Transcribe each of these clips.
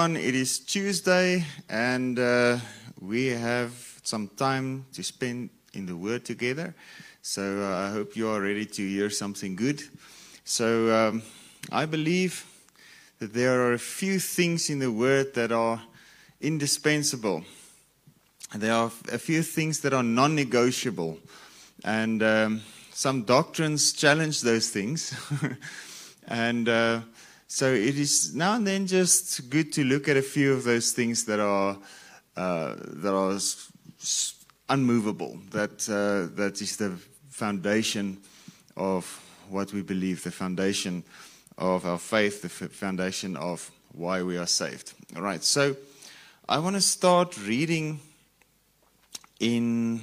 Everyone. It is Tuesday, and uh, we have some time to spend in the Word together. So uh, I hope you are ready to hear something good. So um, I believe that there are a few things in the Word that are indispensable. There are a few things that are non negotiable. And um, some doctrines challenge those things. and uh, so it is now and then just good to look at a few of those things that are uh, that are unmovable. That uh, that is the foundation of what we believe, the foundation of our faith, the foundation of why we are saved. All right. So I want to start reading in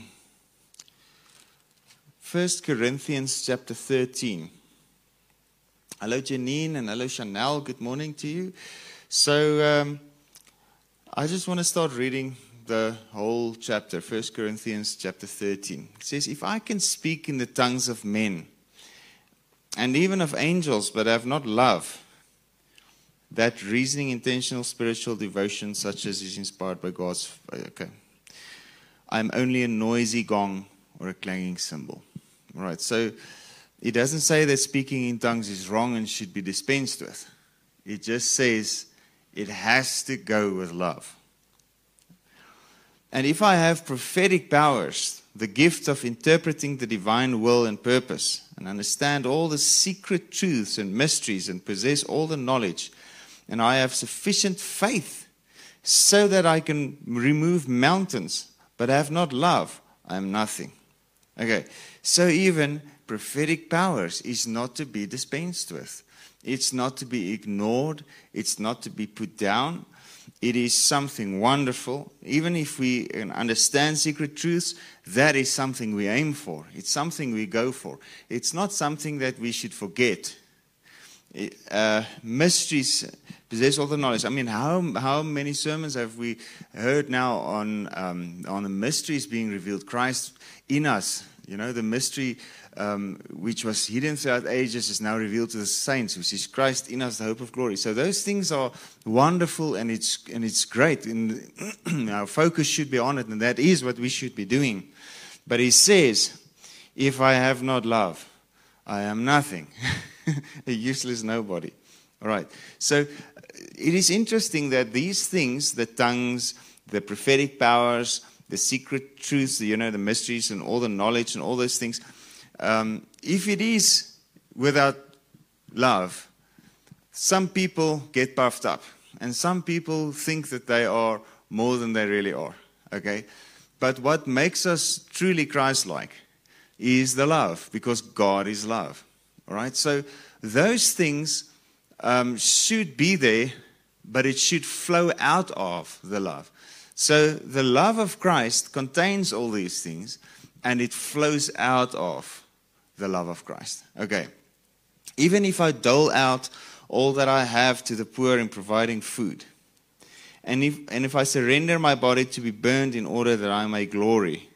1 Corinthians chapter 13. Hello, Janine, and hello, Chanel. Good morning to you. So, um, I just want to start reading the whole chapter, 1 Corinthians chapter 13. It says, If I can speak in the tongues of men and even of angels, but have not love, that reasoning, intentional, spiritual devotion, such as is inspired by God's. Okay. I'm only a noisy gong or a clanging cymbal. All right. So, it doesn't say that speaking in tongues is wrong and should be dispensed with. It just says it has to go with love. And if I have prophetic powers, the gift of interpreting the divine will and purpose, and understand all the secret truths and mysteries, and possess all the knowledge, and I have sufficient faith so that I can remove mountains, but have not love, I am nothing. Okay, so even prophetic powers is not to be dispensed with. It's not to be ignored. It's not to be put down. It is something wonderful. Even if we understand secret truths, that is something we aim for. It's something we go for. It's not something that we should forget. Uh, mysteries possess all the knowledge. I mean, how, how many sermons have we heard now on, um, on the mysteries being revealed? Christ in us, you know, the mystery um, which was hidden throughout ages, is now revealed to the saints, which is Christ in us, the hope of glory. So those things are wonderful and it's and it's great. And our focus should be on it, and that is what we should be doing. But he says, "If I have not love, I am nothing, a useless nobody." All right. So it is interesting that these things, the tongues, the prophetic powers, the secret truths, you know, the mysteries and all the knowledge and all those things um, if it is without love, some people get puffed up, and some people think that they are more than they really are. Okay? But what makes us truly Christ like is the love, because God is love. All right? So those things um, should be there, but it should flow out of the love. So the love of Christ contains all these things, and it flows out of the love of Christ. Okay. Even if I dole out all that I have to the poor in providing food, and if, and if I surrender my body to be burned in order that I may glory,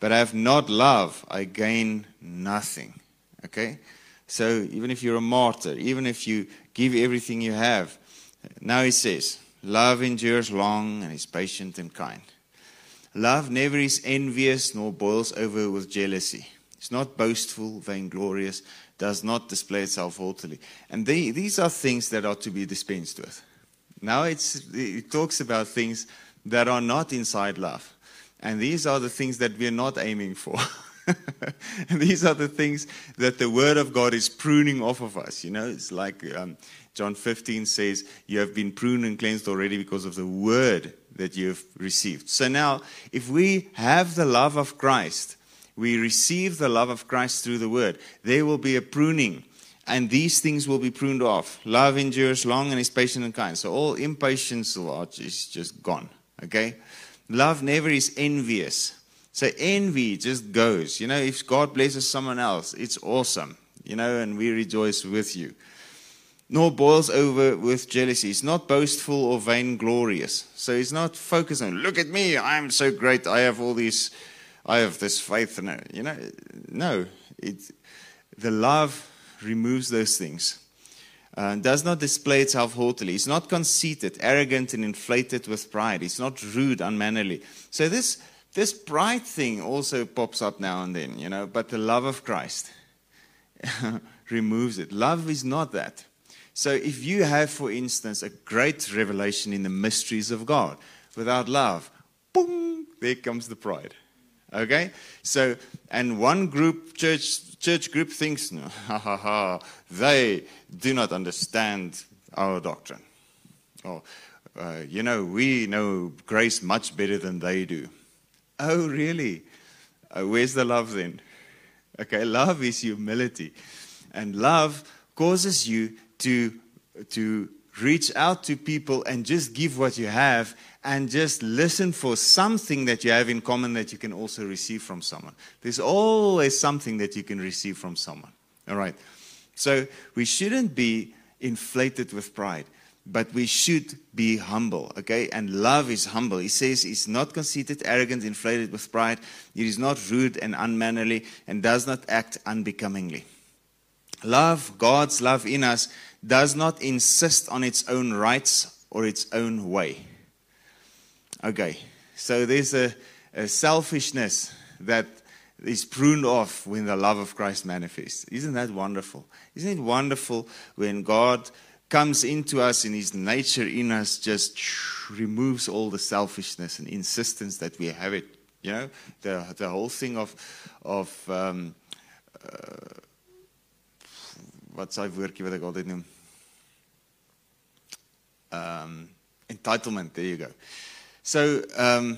but I have not love, I gain nothing. Okay? So even if you're a martyr, even if you give everything you have, now he says, love endures long and is patient and kind. Love never is envious nor boils over with jealousy. It's not boastful, vainglorious, does not display itself haughtily. And they, these are things that are to be dispensed with. Now it talks about things that are not inside love. And these are the things that we're not aiming for. these are the things that the Word of God is pruning off of us. You know, it's like um, John 15 says, You have been pruned and cleansed already because of the Word that you've received. So now, if we have the love of Christ, we receive the love of Christ through the word, there will be a pruning. And these things will be pruned off. Love endures long and is patient and kind. So all impatience is just gone. Okay? Love never is envious. So envy just goes. You know, if God blesses someone else, it's awesome. You know, and we rejoice with you. Nor boils over with jealousy. It's not boastful or vainglorious. So it's not focused on, look at me, I'm so great, I have all these I have this faith it. You know, no. It, the love removes those things. Uh, does not display itself haughtily. It's not conceited, arrogant, and inflated with pride. It's not rude, unmannerly. So this this pride thing also pops up now and then, you know. But the love of Christ removes it. Love is not that. So if you have, for instance, a great revelation in the mysteries of God, without love, boom, there comes the pride. Okay? So, and one group, church, church group thinks, no, ha ha ha, they do not understand our doctrine. Or, uh, you know, we know grace much better than they do. Oh, really? Uh, where's the love then? Okay, love is humility. And love causes you to, to reach out to people and just give what you have and just listen for something that you have in common that you can also receive from someone. There's always something that you can receive from someone. All right. So we shouldn't be inflated with pride, but we should be humble. Okay. And love is humble. He says it's not conceited, arrogant, inflated with pride. It is not rude and unmannerly and does not act unbecomingly. Love, God's love in us, does not insist on its own rights or its own way. Okay, so there's a, a selfishness that is pruned off when the love of Christ manifests. Isn't that wonderful? Isn't it wonderful when God comes into us and his nature in us just removes all the selfishness and insistence that we have it? You know, the, the whole thing of, of um, uh, wat sy woordjie wat ek altyd noem? Um entitlement, there you go. So, um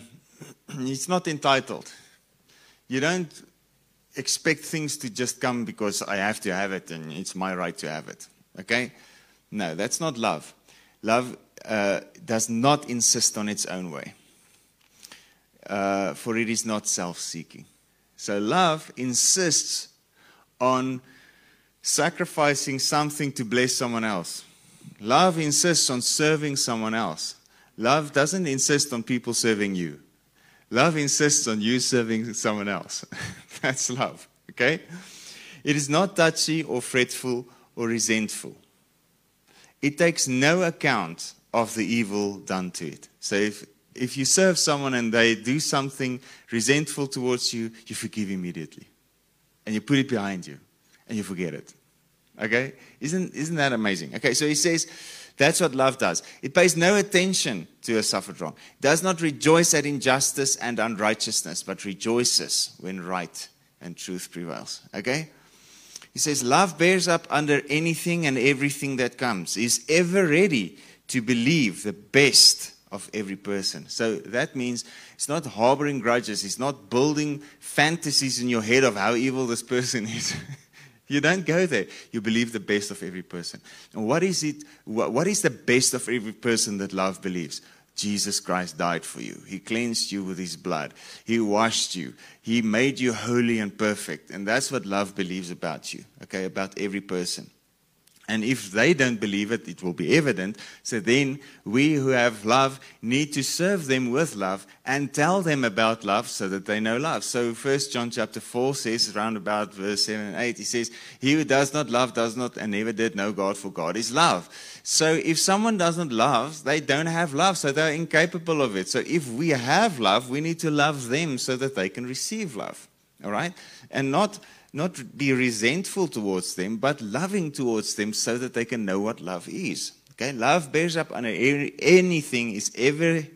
it's not entitled. You don't expect things to just come because I have to have it and it's my right to have it. Okay? No, that's not love. Love uh, does not insist on its own way, uh, for it is not self seeking. So, love insists on sacrificing something to bless someone else. Love insists on serving someone else. Love doesn't insist on people serving you. Love insists on you serving someone else. That's love, okay? It is not touchy or fretful or resentful. It takes no account of the evil done to it. So if, if you serve someone and they do something resentful towards you, you forgive immediately. And you put it behind you and you forget it. Okay? Isn't, isn't that amazing? Okay, so he says that's what love does. It pays no attention to a suffered wrong. It does not rejoice at injustice and unrighteousness, but rejoices when right and truth prevails. Okay? He says, Love bears up under anything and everything that comes, is ever ready to believe the best of every person. So that means it's not harboring grudges, it's not building fantasies in your head of how evil this person is. You don't go there. You believe the best of every person. And what is it? What is the best of every person that love believes? Jesus Christ died for you. He cleansed you with his blood. He washed you. He made you holy and perfect. And that's what love believes about you, okay, about every person. And if they don't believe it, it will be evident. So then we who have love need to serve them with love and tell them about love so that they know love. So First John chapter 4 says around about verse 7 and 8, he says, He who does not love does not and never did know God, for God is love. So if someone doesn't love, they don't have love, so they're incapable of it. So if we have love, we need to love them so that they can receive love. All right? And not not be resentful towards them, but loving towards them so that they can know what love is. Okay, love bears up under anything is ever.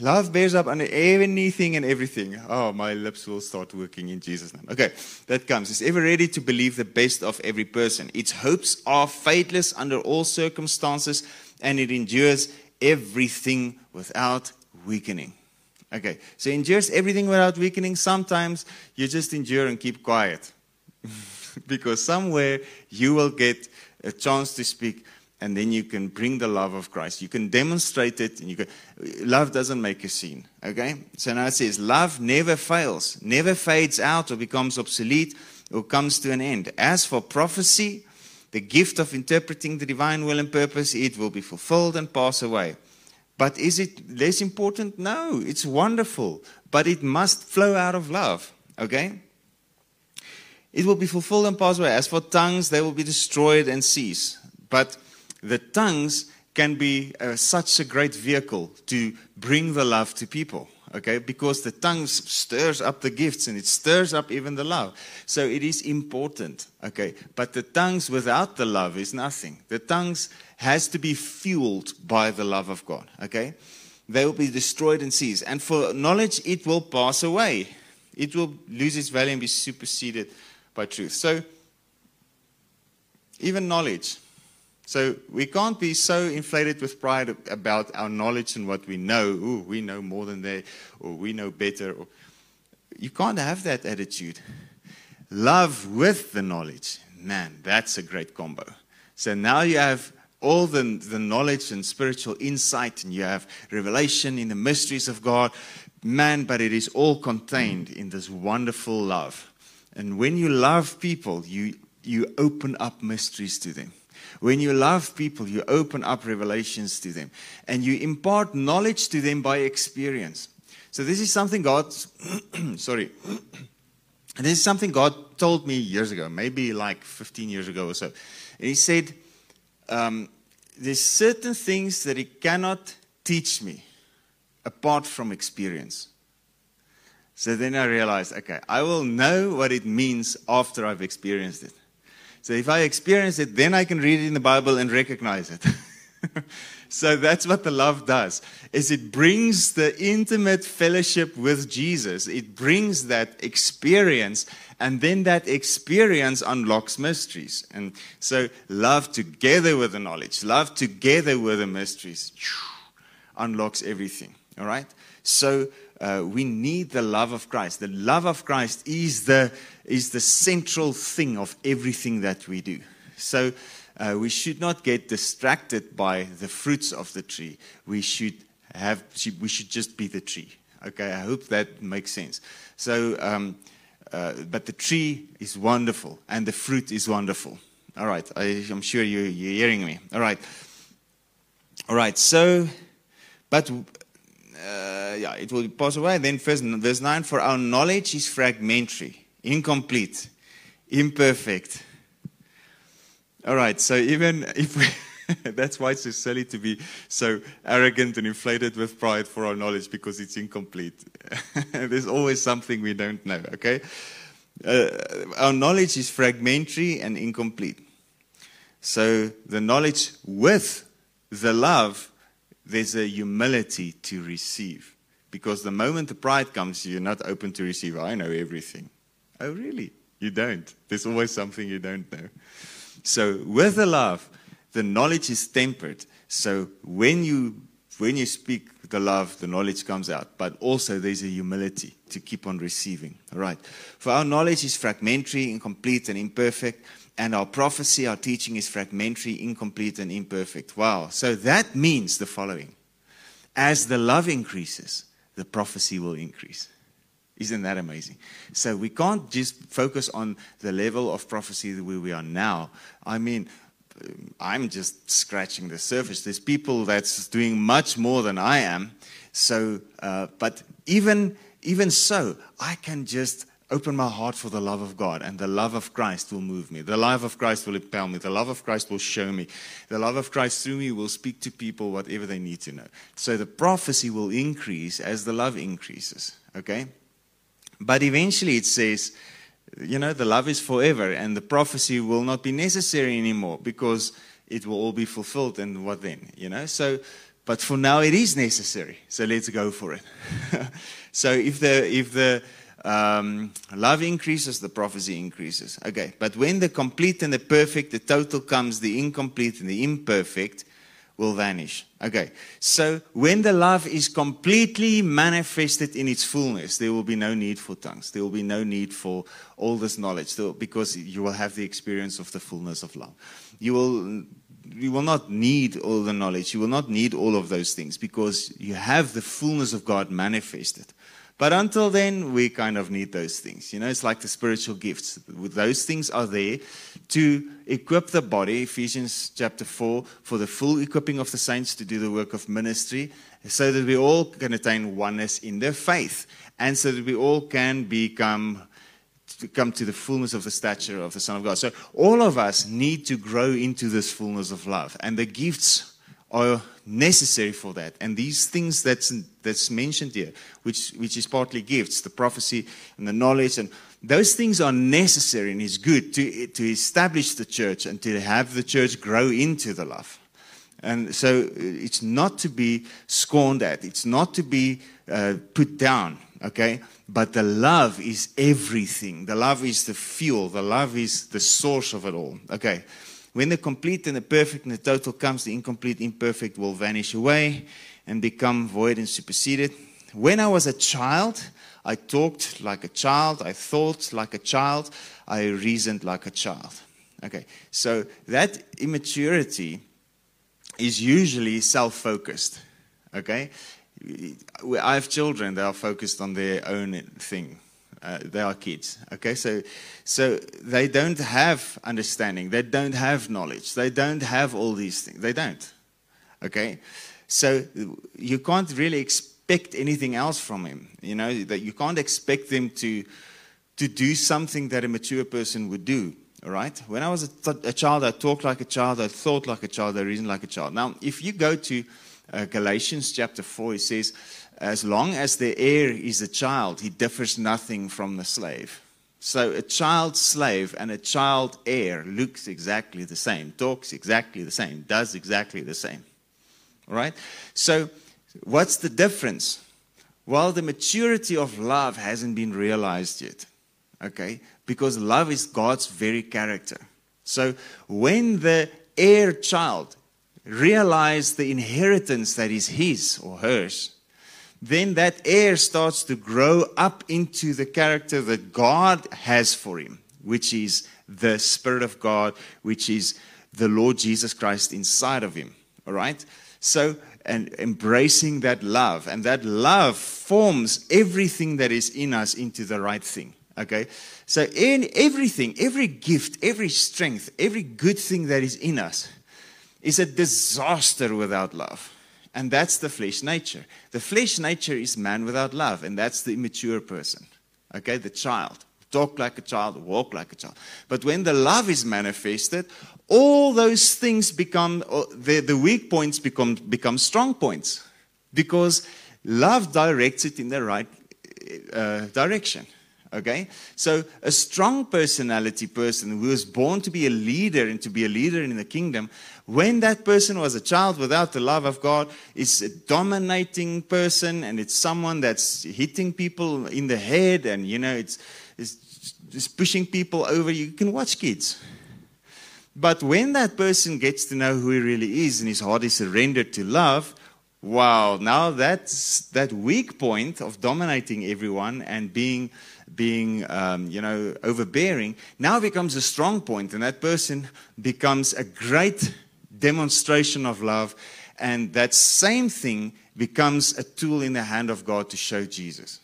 Love bears up under anything and everything. Oh, my lips will start working in Jesus' name. Okay, that comes. It's ever ready to believe the best of every person. Its hopes are faithless under all circumstances, and it endures everything without weakening. Okay, so endures everything without weakening. Sometimes you just endure and keep quiet because somewhere you will get a chance to speak and then you can bring the love of Christ. You can demonstrate it and you can love doesn't make a scene. Okay? So now it says love never fails, never fades out or becomes obsolete or comes to an end. As for prophecy, the gift of interpreting the divine will and purpose, it will be fulfilled and pass away. But is it less important? No, it's wonderful. But it must flow out of love. Okay? it will be fulfilled and pass away. As for tongues, they will be destroyed and cease. But the tongues can be uh, such a great vehicle to bring the love to people okay because the tongue stirs up the gifts and it stirs up even the love so it is important okay but the tongues without the love is nothing the tongues has to be fueled by the love of god okay they will be destroyed and cease and for knowledge it will pass away it will lose its value and be superseded by truth so even knowledge so we can't be so inflated with pride about our knowledge and what we know. Ooh, we know more than they, or we know better. Or, you can't have that attitude. Love with the knowledge, man, that's a great combo. So now you have all the, the knowledge and spiritual insight, and you have revelation in the mysteries of God. Man, but it is all contained in this wonderful love. And when you love people, you, you open up mysteries to them. When you love people, you open up revelations to them and you impart knowledge to them by experience. So, this is something God, sorry, this is something God told me years ago, maybe like 15 years ago or so. And He said, um, There's certain things that He cannot teach me apart from experience. So then I realized, okay, I will know what it means after I've experienced it. So if I experience it, then I can read it in the Bible and recognize it. so that's what the love does is it brings the intimate fellowship with Jesus. It brings that experience and then that experience unlocks mysteries. And so love together with the knowledge, love together with the mysteries unlocks everything. All right? So uh, we need the love of Christ. The love of Christ is the, is the central thing of everything that we do. So uh, we should not get distracted by the fruits of the tree. We should, have, we should just be the tree. Okay, I hope that makes sense. So, um, uh, but the tree is wonderful and the fruit is wonderful. All right, I, am sure you, you're hearing me. All right. All right, so, but uh, yeah, it will pass away. Then verse, verse 9, for our knowledge is fragmentary, incomplete, imperfect. All right, so even if we, that's why it's so silly to be so arrogant and inflated with pride for our knowledge because it's incomplete. There's always something we don't know, okay? Uh, our knowledge is fragmentary and incomplete. So the knowledge with the love there's a humility to receive. Because the moment the pride comes, you're not open to receive. I know everything. Oh, really? You don't. There's always something you don't know. So, with the love, the knowledge is tempered. So, when you when you speak the love, the knowledge comes out. But also, there's a humility to keep on receiving. All right. For our knowledge is fragmentary, incomplete, and imperfect and our prophecy, our teaching is fragmentary, incomplete, and imperfect. Wow. So that means the following As the love increases, the prophecy will increase. Isn't that amazing? So we can't just focus on the level of prophecy where we are now. I mean, I'm just scratching the surface. There's people that's doing much more than I am. So, uh, but even even so, I can just open my heart for the love of God, and the love of Christ will move me. The love of Christ will impel me. The love of Christ will show me. The love of Christ through me will speak to people whatever they need to know. So the prophecy will increase as the love increases. Okay? But eventually it says, you know, the love is forever, and the prophecy will not be necessary anymore because it will all be fulfilled. And what then? You know? So, but for now it is necessary. So let's go for it. so if the, if the, um, love increases, the prophecy increases. Okay, but when the complete and the perfect, the total comes, the incomplete and the imperfect will vanish. Okay, so when the love is completely manifested in its fullness, there will be no need for tongues. There will be no need for all this knowledge because you will have the experience of the fullness of love. You will you will not need all the knowledge. You will not need all of those things because you have the fullness of God manifested. But until then, we kind of need those things. You know, it's like the spiritual gifts. Those things are there to equip the body, Ephesians chapter 4, for the full equipping of the saints to do the work of ministry, so that we all can attain oneness in their faith, and so that we all can become to come to the fullness of the stature of the Son of God. So all of us need to grow into this fullness of love. And the gifts are necessary for that. And these things that's, that's mentioned here, which, which is partly gifts, the prophecy and the knowledge, and those things are necessary and is good to, to establish the church and to have the church grow into the love. And so it's not to be scorned at, it's not to be uh, put down, okay? But the love is everything. The love is the fuel, the love is the source of it all, okay? When the complete and the perfect and the total comes, the incomplete, imperfect will vanish away and become void and superseded. When I was a child, I talked like a child, I thought like a child, I reasoned like a child. Okay, so that immaturity is usually self focused. Okay, I have children that are focused on their own thing. Uh, they are kids. Okay, so so they don't have understanding. They don't have knowledge. They don't have all these things. They don't. Okay, so you can't really expect anything else from him. You know that you can't expect them to to do something that a mature person would do. All right. When I was a, th- a child, I talked like a child. I thought like a child. I reasoned like a child. Now, if you go to uh, Galatians chapter four, it says as long as the heir is a child, he differs nothing from the slave. So a child slave and a child heir looks exactly the same, talks exactly the same, does exactly the same. All right? So what's the difference? Well, the maturity of love hasn't been realized yet. Okay? Because love is God's very character. So when the heir child realizes the inheritance that is his or hers, then that heir starts to grow up into the character that God has for him, which is the Spirit of God, which is the Lord Jesus Christ inside of him. All right? So, and embracing that love, and that love forms everything that is in us into the right thing. Okay? So, in everything, every gift, every strength, every good thing that is in us is a disaster without love. And that's the flesh nature. The flesh nature is man without love, and that's the immature person. Okay, the child. Talk like a child, walk like a child. But when the love is manifested, all those things become, the, the weak points become, become strong points. Because love directs it in the right uh, direction. Okay? So, a strong personality person who was born to be a leader and to be a leader in the kingdom, when that person was a child without the love of God, is a dominating person and it's someone that's hitting people in the head and, you know, it's, it's pushing people over. You can watch kids. But when that person gets to know who he really is and his heart is surrendered to love, wow, now that's that weak point of dominating everyone and being being, um, you know, overbearing, now becomes a strong point, and that person becomes a great demonstration of love, and that same thing becomes a tool in the hand of God to show Jesus.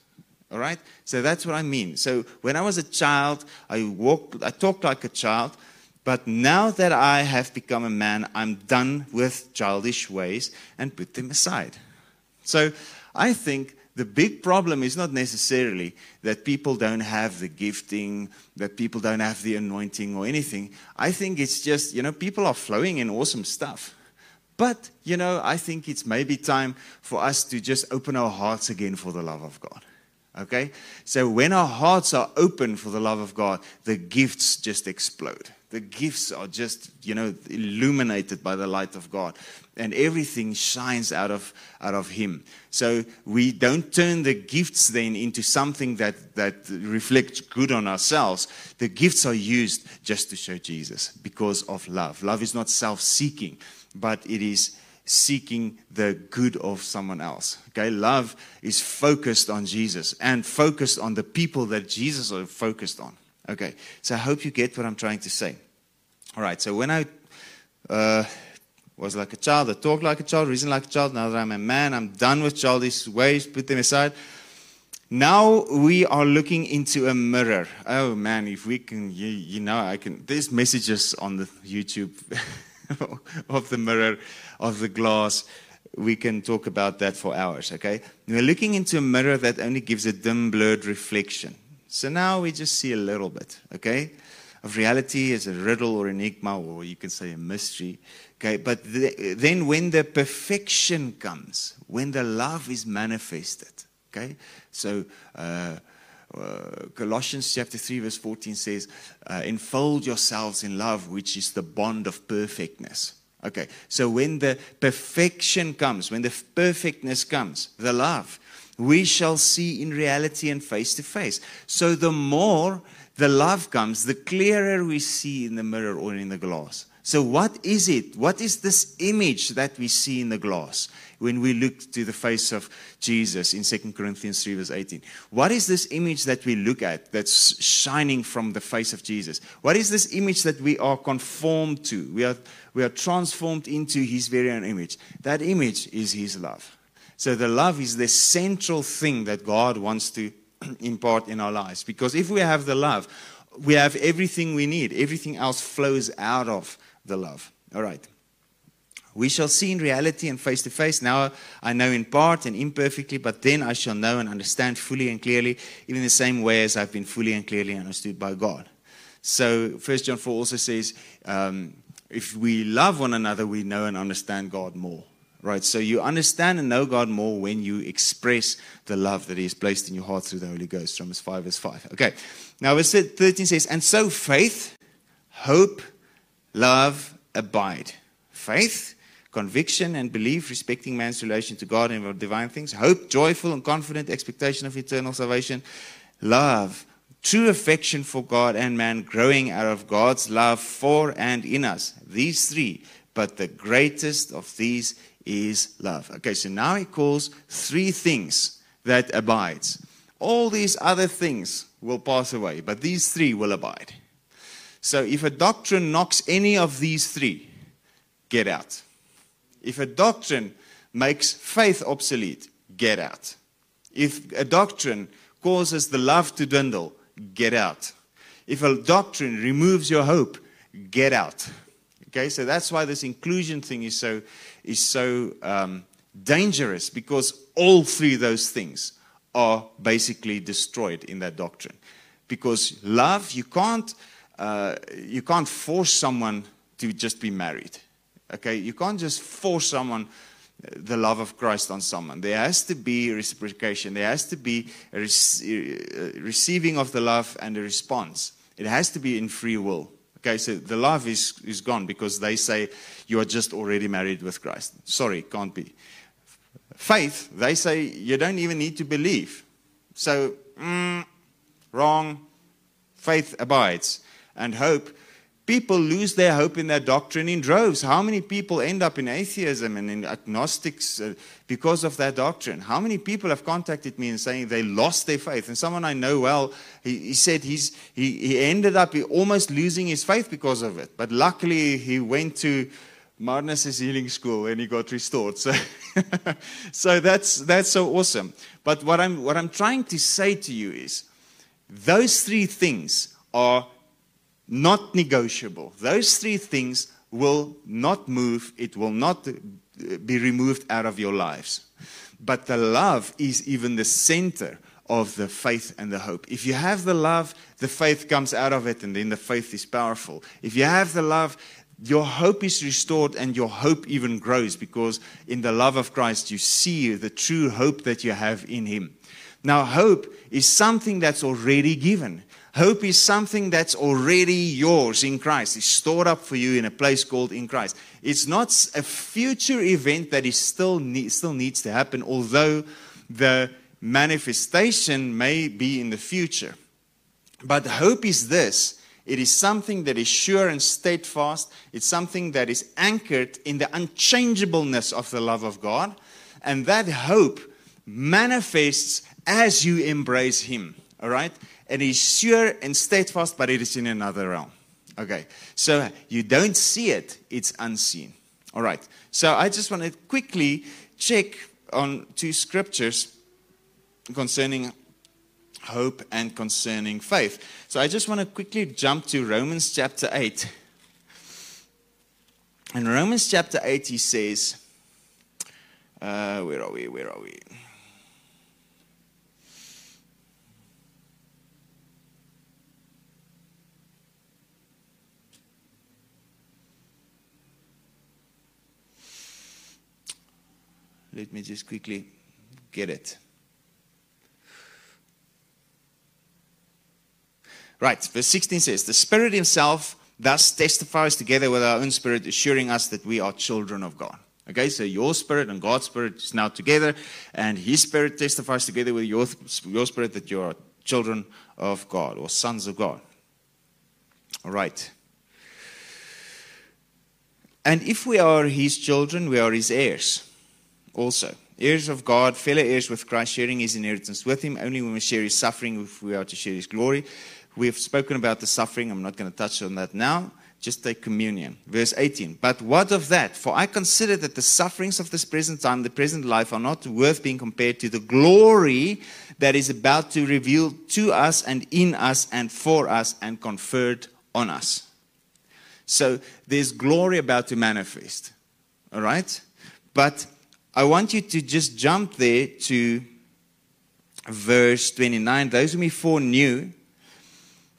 All right? So that's what I mean. So when I was a child, I walked, I talked like a child, but now that I have become a man, I'm done with childish ways and put them aside. So I think the big problem is not necessarily that people don't have the gifting, that people don't have the anointing or anything. I think it's just, you know, people are flowing in awesome stuff. But, you know, I think it's maybe time for us to just open our hearts again for the love of God. Okay? So when our hearts are open for the love of God, the gifts just explode. The gifts are just, you know, illuminated by the light of God. And everything shines out of, out of Him. So we don't turn the gifts then into something that, that reflects good on ourselves. The gifts are used just to show Jesus because of love. Love is not self seeking, but it is seeking the good of someone else. Okay, love is focused on Jesus and focused on the people that Jesus is focused on. Okay, so I hope you get what I'm trying to say. All right, so when I uh, was like a child, I talked like a child, reasoned like a child, now that I'm a man, I'm done with childish ways, put them aside. Now we are looking into a mirror. Oh man, if we can, you, you know, I can. There's messages on the YouTube of the mirror, of the glass. We can talk about that for hours, okay? We're looking into a mirror that only gives a dim, blurred reflection. So now we just see a little bit, okay, of reality as a riddle or enigma, or you can say a mystery. Okay, but the, then when the perfection comes, when the love is manifested, okay, so uh, uh, Colossians chapter 3, verse 14 says, uh, Enfold yourselves in love, which is the bond of perfectness. Okay, so when the perfection comes, when the perfectness comes, the love, we shall see in reality and face to face. So the more the love comes, the clearer we see in the mirror or in the glass. So, what is it? What is this image that we see in the glass when we look to the face of Jesus in 2 Corinthians 3, verse 18? What is this image that we look at that's shining from the face of Jesus? What is this image that we are conformed to? We are, we are transformed into his very own image. That image is his love. So, the love is the central thing that God wants to impart in our lives. Because if we have the love, we have everything we need, everything else flows out of the love. All right. We shall see in reality and face to face. Now I know in part and imperfectly, but then I shall know and understand fully and clearly, even the same way as I've been fully and clearly understood by God. So, First John 4 also says, um, if we love one another, we know and understand God more. Right? So, you understand and know God more when you express the love that He has placed in your heart through the Holy Ghost. Romans 5, verse 5. Okay. Now, verse 13 says, And so faith, hope, love abide. Faith, conviction, and belief respecting man's relation to God and divine things. Hope, joyful and confident expectation of eternal salvation. Love, true affection for God and man, growing out of God's love for and in us. These three, but the greatest of these is love. Okay, so now he calls three things that abides. All these other things will pass away, but these three will abide. So if a doctrine knocks any of these three, get out. If a doctrine makes faith obsolete, get out. If a doctrine causes the love to dwindle, get out. If a doctrine removes your hope, get out. Okay, so that's why this inclusion thing is so is so um, dangerous because all three of those things are basically destroyed in that doctrine. Because love, you can't uh, you can't force someone to just be married. Okay, you can't just force someone uh, the love of Christ on someone. There has to be reciprocation. There has to be a uh, receiving of the love and a response. It has to be in free will. Okay, so the love is, is gone because they say you are just already married with Christ. Sorry, can't be. Faith, they say you don't even need to believe. So, mm, wrong. Faith abides and hope, people lose their hope in their doctrine in droves. How many people end up in atheism and in agnostics uh, because of that doctrine? How many people have contacted me and saying they lost their faith? And someone I know well, he, he said he's, he, he ended up almost losing his faith because of it. But luckily, he went to Marnus' healing school and he got restored. So, so that's, that's so awesome. But what I'm, what I'm trying to say to you is those three things are not negotiable. Those three things will not move, it will not uh, be removed out of your lives. But the love is even the center of the faith and the hope. If you have the love, the faith comes out of it, and then the faith is powerful. If you have the love, your hope is restored and your hope even grows because in the love of Christ you see the true hope that you have in Him. Now, hope is something that's already given. Hope is something that's already yours in Christ. It's stored up for you in a place called in Christ. It's not a future event that is still, still needs to happen, although the manifestation may be in the future. But hope is this it is something that is sure and steadfast. It's something that is anchored in the unchangeableness of the love of God. And that hope manifests as you embrace Him. All right? And is sure and steadfast, but it is in another realm. Okay, so you don't see it, it's unseen. All right, so I just want to quickly check on two scriptures concerning hope and concerning faith. So I just want to quickly jump to Romans chapter 8. In Romans chapter 8, he says, uh, where are we? Where are we? Let me just quickly get it. Right, verse 16 says, The Spirit Himself thus testifies together with our own spirit, assuring us that we are children of God. Okay, so your spirit and God's spirit is now together, and His spirit testifies together with your, your spirit that you are children of God or sons of God. All right. And if we are His children, we are His heirs also. Heirs of God, fellow heirs with Christ, sharing His inheritance with Him. Only when we share His suffering, if we are to share His glory. We've spoken about the suffering. I'm not going to touch on that now. Just take communion. Verse 18. But what of that? For I consider that the sufferings of this present time, the present life, are not worth being compared to the glory that is about to reveal to us and in us and for us and conferred on us. So there's glory about to manifest. All right? But I want you to just jump there to verse 29. Those whom he foreknew,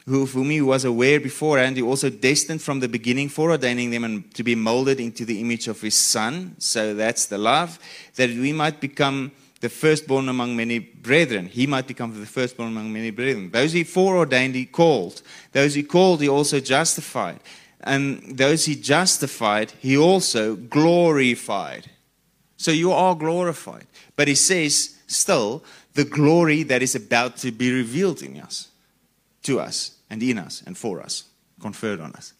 who, of whom he was aware beforehand, he also destined from the beginning, foreordaining them and to be molded into the image of his Son. So that's the love, that we might become the firstborn among many brethren. He might become the firstborn among many brethren. Those he foreordained, he called. Those he called, he also justified. And those he justified, he also glorified. So you are glorified. But he says, still, the glory that is about to be revealed in us to us and in us and for us, conferred on us.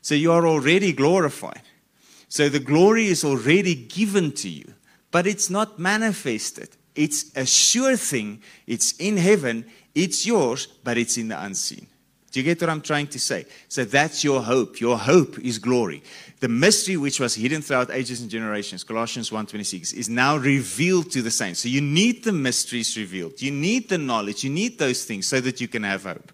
So you are already glorified. So the glory is already given to you, but it's not manifested. It's a sure thing. It's in heaven. It's yours, but it's in the unseen. Do you get what I'm trying to say? So that's your hope. Your hope is glory. The mystery which was hidden throughout ages and generations, Colossians 1:26, is now revealed to the saints. So you need the mysteries revealed. You need the knowledge. You need those things so that you can have hope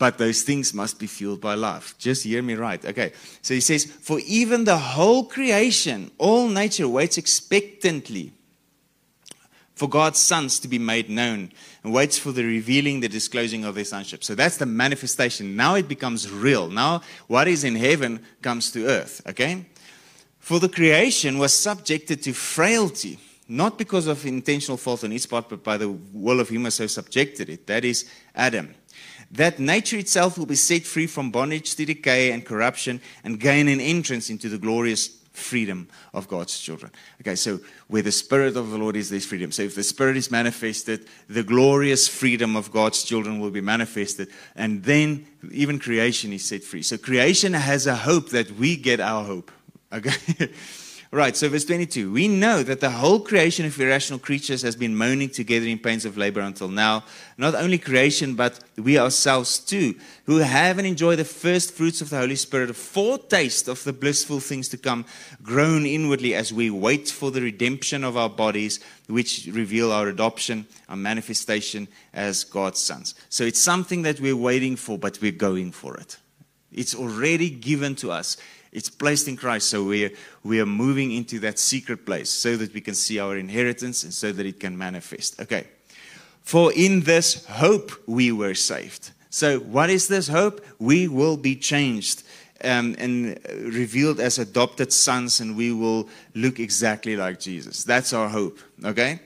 but those things must be fueled by love. Just hear me right. Okay. So he says, For even the whole creation, all nature waits expectantly for God's sons to be made known and waits for the revealing, the disclosing of their sonship. So that's the manifestation. Now it becomes real. Now what is in heaven comes to earth. Okay? For the creation was subjected to frailty, not because of intentional fault on its part, but by the will of him who so subjected it. That is Adam that nature itself will be set free from bondage to decay and corruption and gain an entrance into the glorious freedom of God's children. Okay, so where the Spirit of the Lord is, there's freedom. So if the Spirit is manifested, the glorious freedom of God's children will be manifested. And then even creation is set free. So creation has a hope that we get our hope. Okay? Right, so verse 22. We know that the whole creation of irrational creatures has been moaning together in pains of labor until now. Not only creation, but we ourselves too, who have and enjoy the first fruits of the Holy Spirit, a foretaste of the blissful things to come, groan inwardly as we wait for the redemption of our bodies, which reveal our adoption, our manifestation as God's sons. So it's something that we're waiting for, but we're going for it. It's already given to us. It's placed in Christ. So we we are moving into that secret place so that we can see our inheritance and so that it can manifest. Okay. For in this hope we were saved. So, what is this hope? We will be changed um, and revealed as adopted sons, and we will look exactly like Jesus. That's our hope. Okay?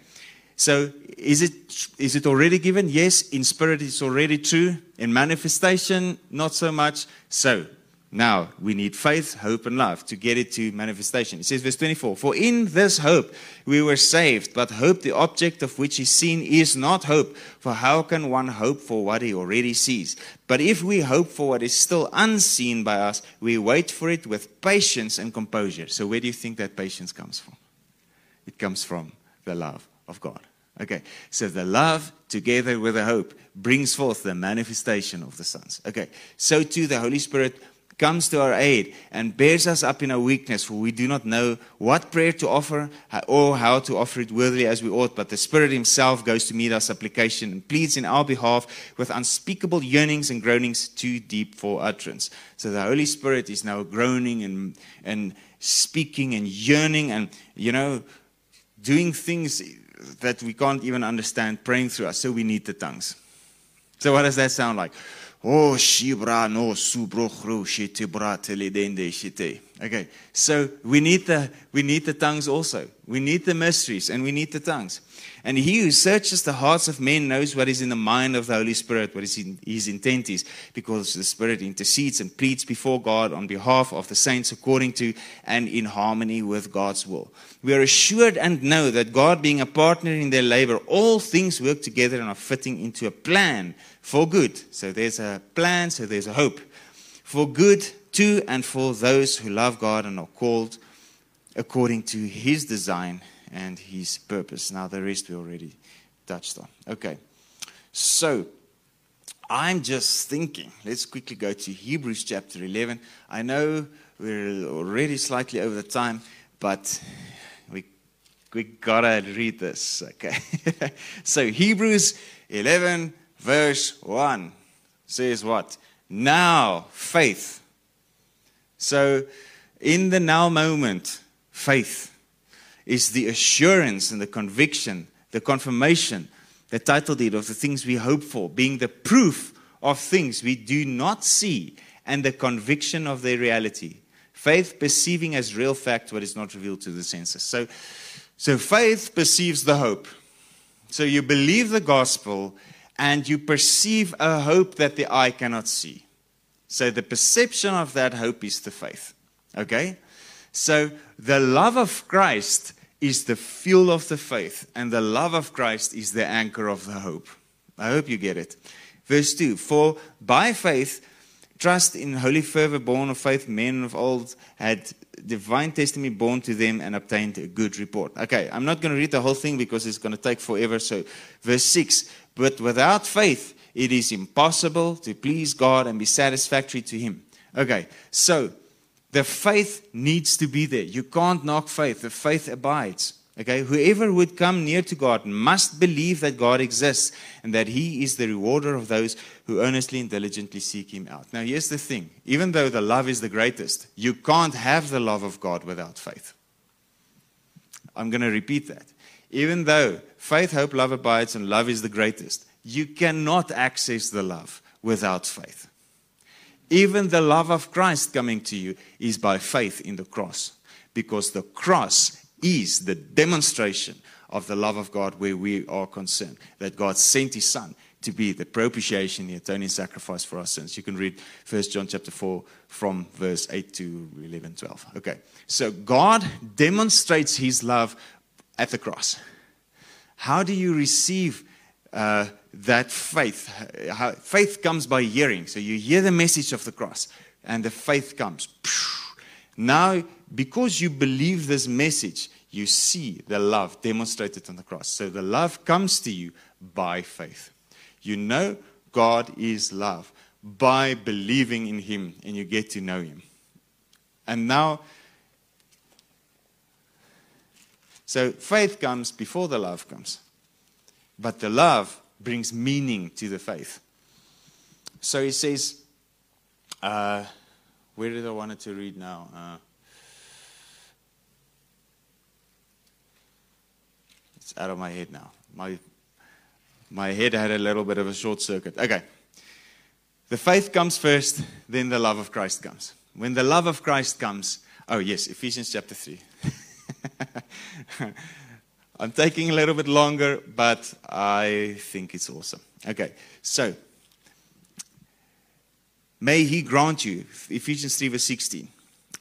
So, is it, is it already given? Yes. In spirit, it's already true. In manifestation, not so much. So, now, we need faith, hope, and love to get it to manifestation. It says, verse 24 For in this hope we were saved, but hope, the object of which is seen, is not hope. For how can one hope for what he already sees? But if we hope for what is still unseen by us, we wait for it with patience and composure. So, where do you think that patience comes from? It comes from the love of God. Okay, so the love together with the hope brings forth the manifestation of the sons. Okay, so too the Holy Spirit comes to our aid and bears us up in our weakness, for we do not know what prayer to offer or how to offer it worthily as we ought. But the Spirit Himself goes to meet our supplication and pleads in our behalf with unspeakable yearnings and groanings too deep for utterance. So the Holy Spirit is now groaning and, and speaking and yearning and, you know, doing things that we can't even understand, praying through us. So we need the tongues. So, what does that sound like? Oh. Okay, so we need the we need the tongues also. We need the mysteries and we need the tongues. And he who searches the hearts of men knows what is in the mind of the Holy Spirit, what is in, his intent is, because the Spirit intercedes and pleads before God on behalf of the saints according to and in harmony with God's will. We are assured and know that God, being a partner in their labor, all things work together and are fitting into a plan for good. So there's a plan, so there's a hope. For good to and for those who love God and are called according to his design and his purpose. Now, the rest we already touched on. Okay, so I'm just thinking, let's quickly go to Hebrews chapter 11. I know we're already slightly over the time, but we, we gotta read this, okay? so, Hebrews 11, verse 1 says what? Now, faith. So, in the now moment, faith is the assurance and the conviction, the confirmation, the title deed of the things we hope for, being the proof of things we do not see and the conviction of their reality. Faith perceiving as real fact what is not revealed to the senses. So, so faith perceives the hope. So you believe the gospel and you perceive a hope that the eye cannot see. So the perception of that hope is the faith. Okay? So the love of Christ is the fuel of the faith, and the love of Christ is the anchor of the hope. I hope you get it. Verse 2 For by faith, trust in holy fervor, born of faith, men of old had divine testimony born to them and obtained a good report. Okay, I'm not going to read the whole thing because it's going to take forever. So, verse 6 But without faith, it is impossible to please God and be satisfactory to Him. Okay, so the faith needs to be there. You can't knock faith. The faith abides. Okay, whoever would come near to God must believe that God exists and that He is the rewarder of those who earnestly and diligently seek Him out. Now, here's the thing even though the love is the greatest, you can't have the love of God without faith. I'm going to repeat that. Even though faith, hope, love abides, and love is the greatest, you cannot access the love without faith. Even the love of Christ coming to you is by faith in the cross, because the cross is the demonstration of the love of God where we are concerned, that God sent his son to be the propitiation, the atoning sacrifice for our sins. You can read 1 John chapter 4 from verse 8 to 11, 12. Okay, so God demonstrates his love at the cross. How do you receive uh, that faith. Faith comes by hearing. So you hear the message of the cross, and the faith comes. Now, because you believe this message, you see the love demonstrated on the cross. So the love comes to you by faith. You know God is love by believing in Him, and you get to know Him. And now, so faith comes before the love comes. But the love brings meaning to the faith. So he says, uh, where did I want it to read now? Uh, it's out of my head now. My, my head had a little bit of a short circuit. Okay. The faith comes first, then the love of Christ comes. When the love of Christ comes, oh, yes, Ephesians chapter 3. I'm taking a little bit longer, but I think it's awesome. Okay, so may He grant you, Ephesians 3, verse 16,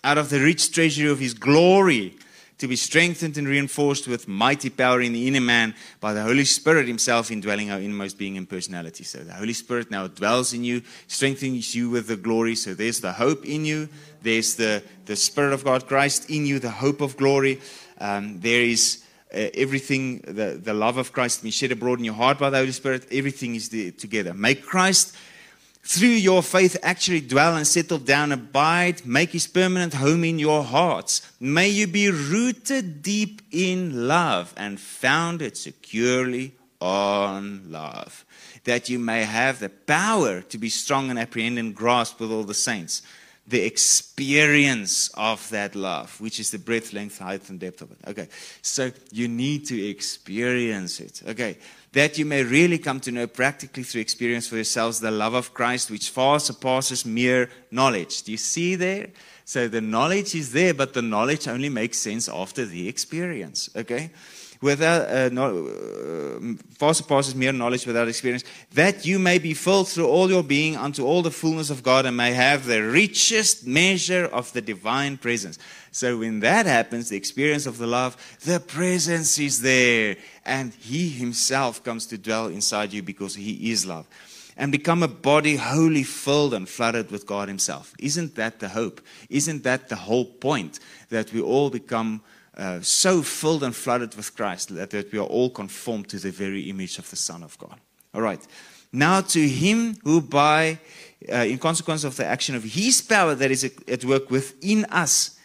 out of the rich treasury of His glory, to be strengthened and reinforced with mighty power in the inner man by the Holy Spirit Himself indwelling our inmost being and personality. So the Holy Spirit now dwells in you, strengthens you with the glory. So there's the hope in you, there's the, the Spirit of God, Christ in you, the hope of glory. Um, there is uh, everything, the, the love of Christ being shed abroad in your heart by the Holy Spirit, everything is there together. Make Christ, through your faith, actually dwell and settle down, abide, make his permanent home in your hearts. May you be rooted deep in love and founded securely on love, that you may have the power to be strong and apprehend and grasp with all the saints the experience of that love, which is the breadth, length, height, and depth of it. Okay, so you need to experience it. Okay, that you may really come to know practically through experience for yourselves the love of Christ, which far surpasses mere knowledge. Do you see there? So the knowledge is there, but the knowledge only makes sense after the experience. Okay? Without uh, no, uh, far surpasses mere knowledge without experience, that you may be filled through all your being unto all the fullness of God and may have the richest measure of the divine presence. So when that happens, the experience of the love, the presence is there, and He Himself comes to dwell inside you because He is love. And become a body wholly filled and flooded with God Himself. Isn't that the hope? Isn't that the whole point? That we all become uh, so filled and flooded with Christ that, that we are all conformed to the very image of the Son of God. All right. Now to him who by, uh, in consequence of the action of his power that is at work within us,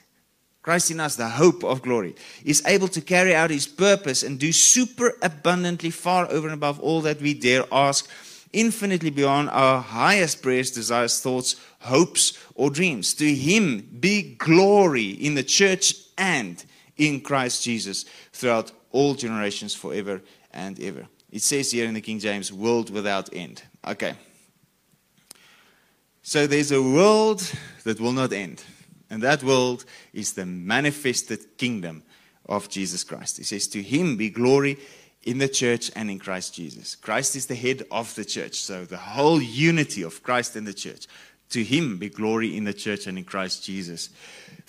Christ in us, the hope of glory, is able to carry out his purpose and do super abundantly far over and above all that we dare ask, infinitely beyond our highest prayers, desires, thoughts, hopes, or dreams. To him be glory in the church and in Christ Jesus throughout all generations, forever and ever. It says here in the King James, world without end. Okay. So there's a world that will not end. And that world is the manifested kingdom of Jesus Christ. He says, To him be glory in the church and in Christ Jesus. Christ is the head of the church. So the whole unity of Christ and the church. To him be glory in the church and in Christ Jesus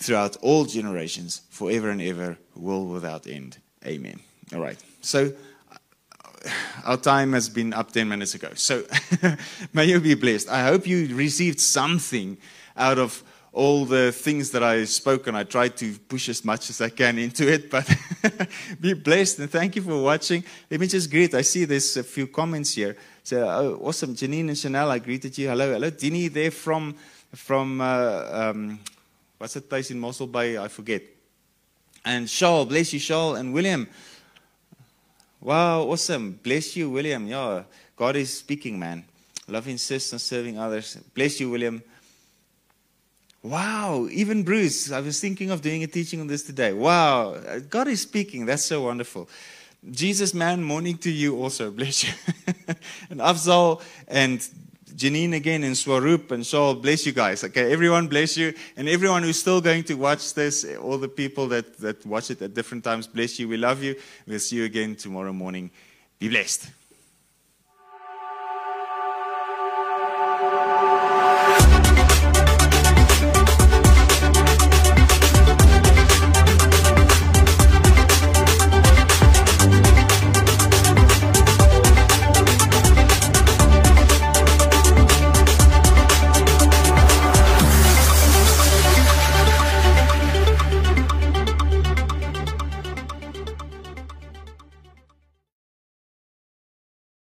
throughout all generations, forever and ever, world without end. Amen. All right. So, our time has been up 10 minutes ago. So, may you be blessed. I hope you received something out of all the things that I spoke, and I tried to push as much as I can into it. But be blessed and thank you for watching. Let me just greet. I see there's a few comments here. So, oh, awesome. Janine and Chanel, I greeted you. Hello, hello. Dini there from, from uh, um, what's the place in Mossel Bay? I forget. And Shawl, bless you, Shawl. And William. Wow, awesome. Bless you, William. Yeah, God is speaking, man. Love insists on serving others. Bless you, William. Wow, even Bruce. I was thinking of doing a teaching on this today. Wow, God is speaking. That's so wonderful. Jesus, man, morning to you also. Bless you. and Afzal and Janine again and Swaroop and Shaul, bless you guys. Okay, everyone bless you. And everyone who's still going to watch this, all the people that, that watch it at different times, bless you. We love you. We'll see you again tomorrow morning. Be blessed.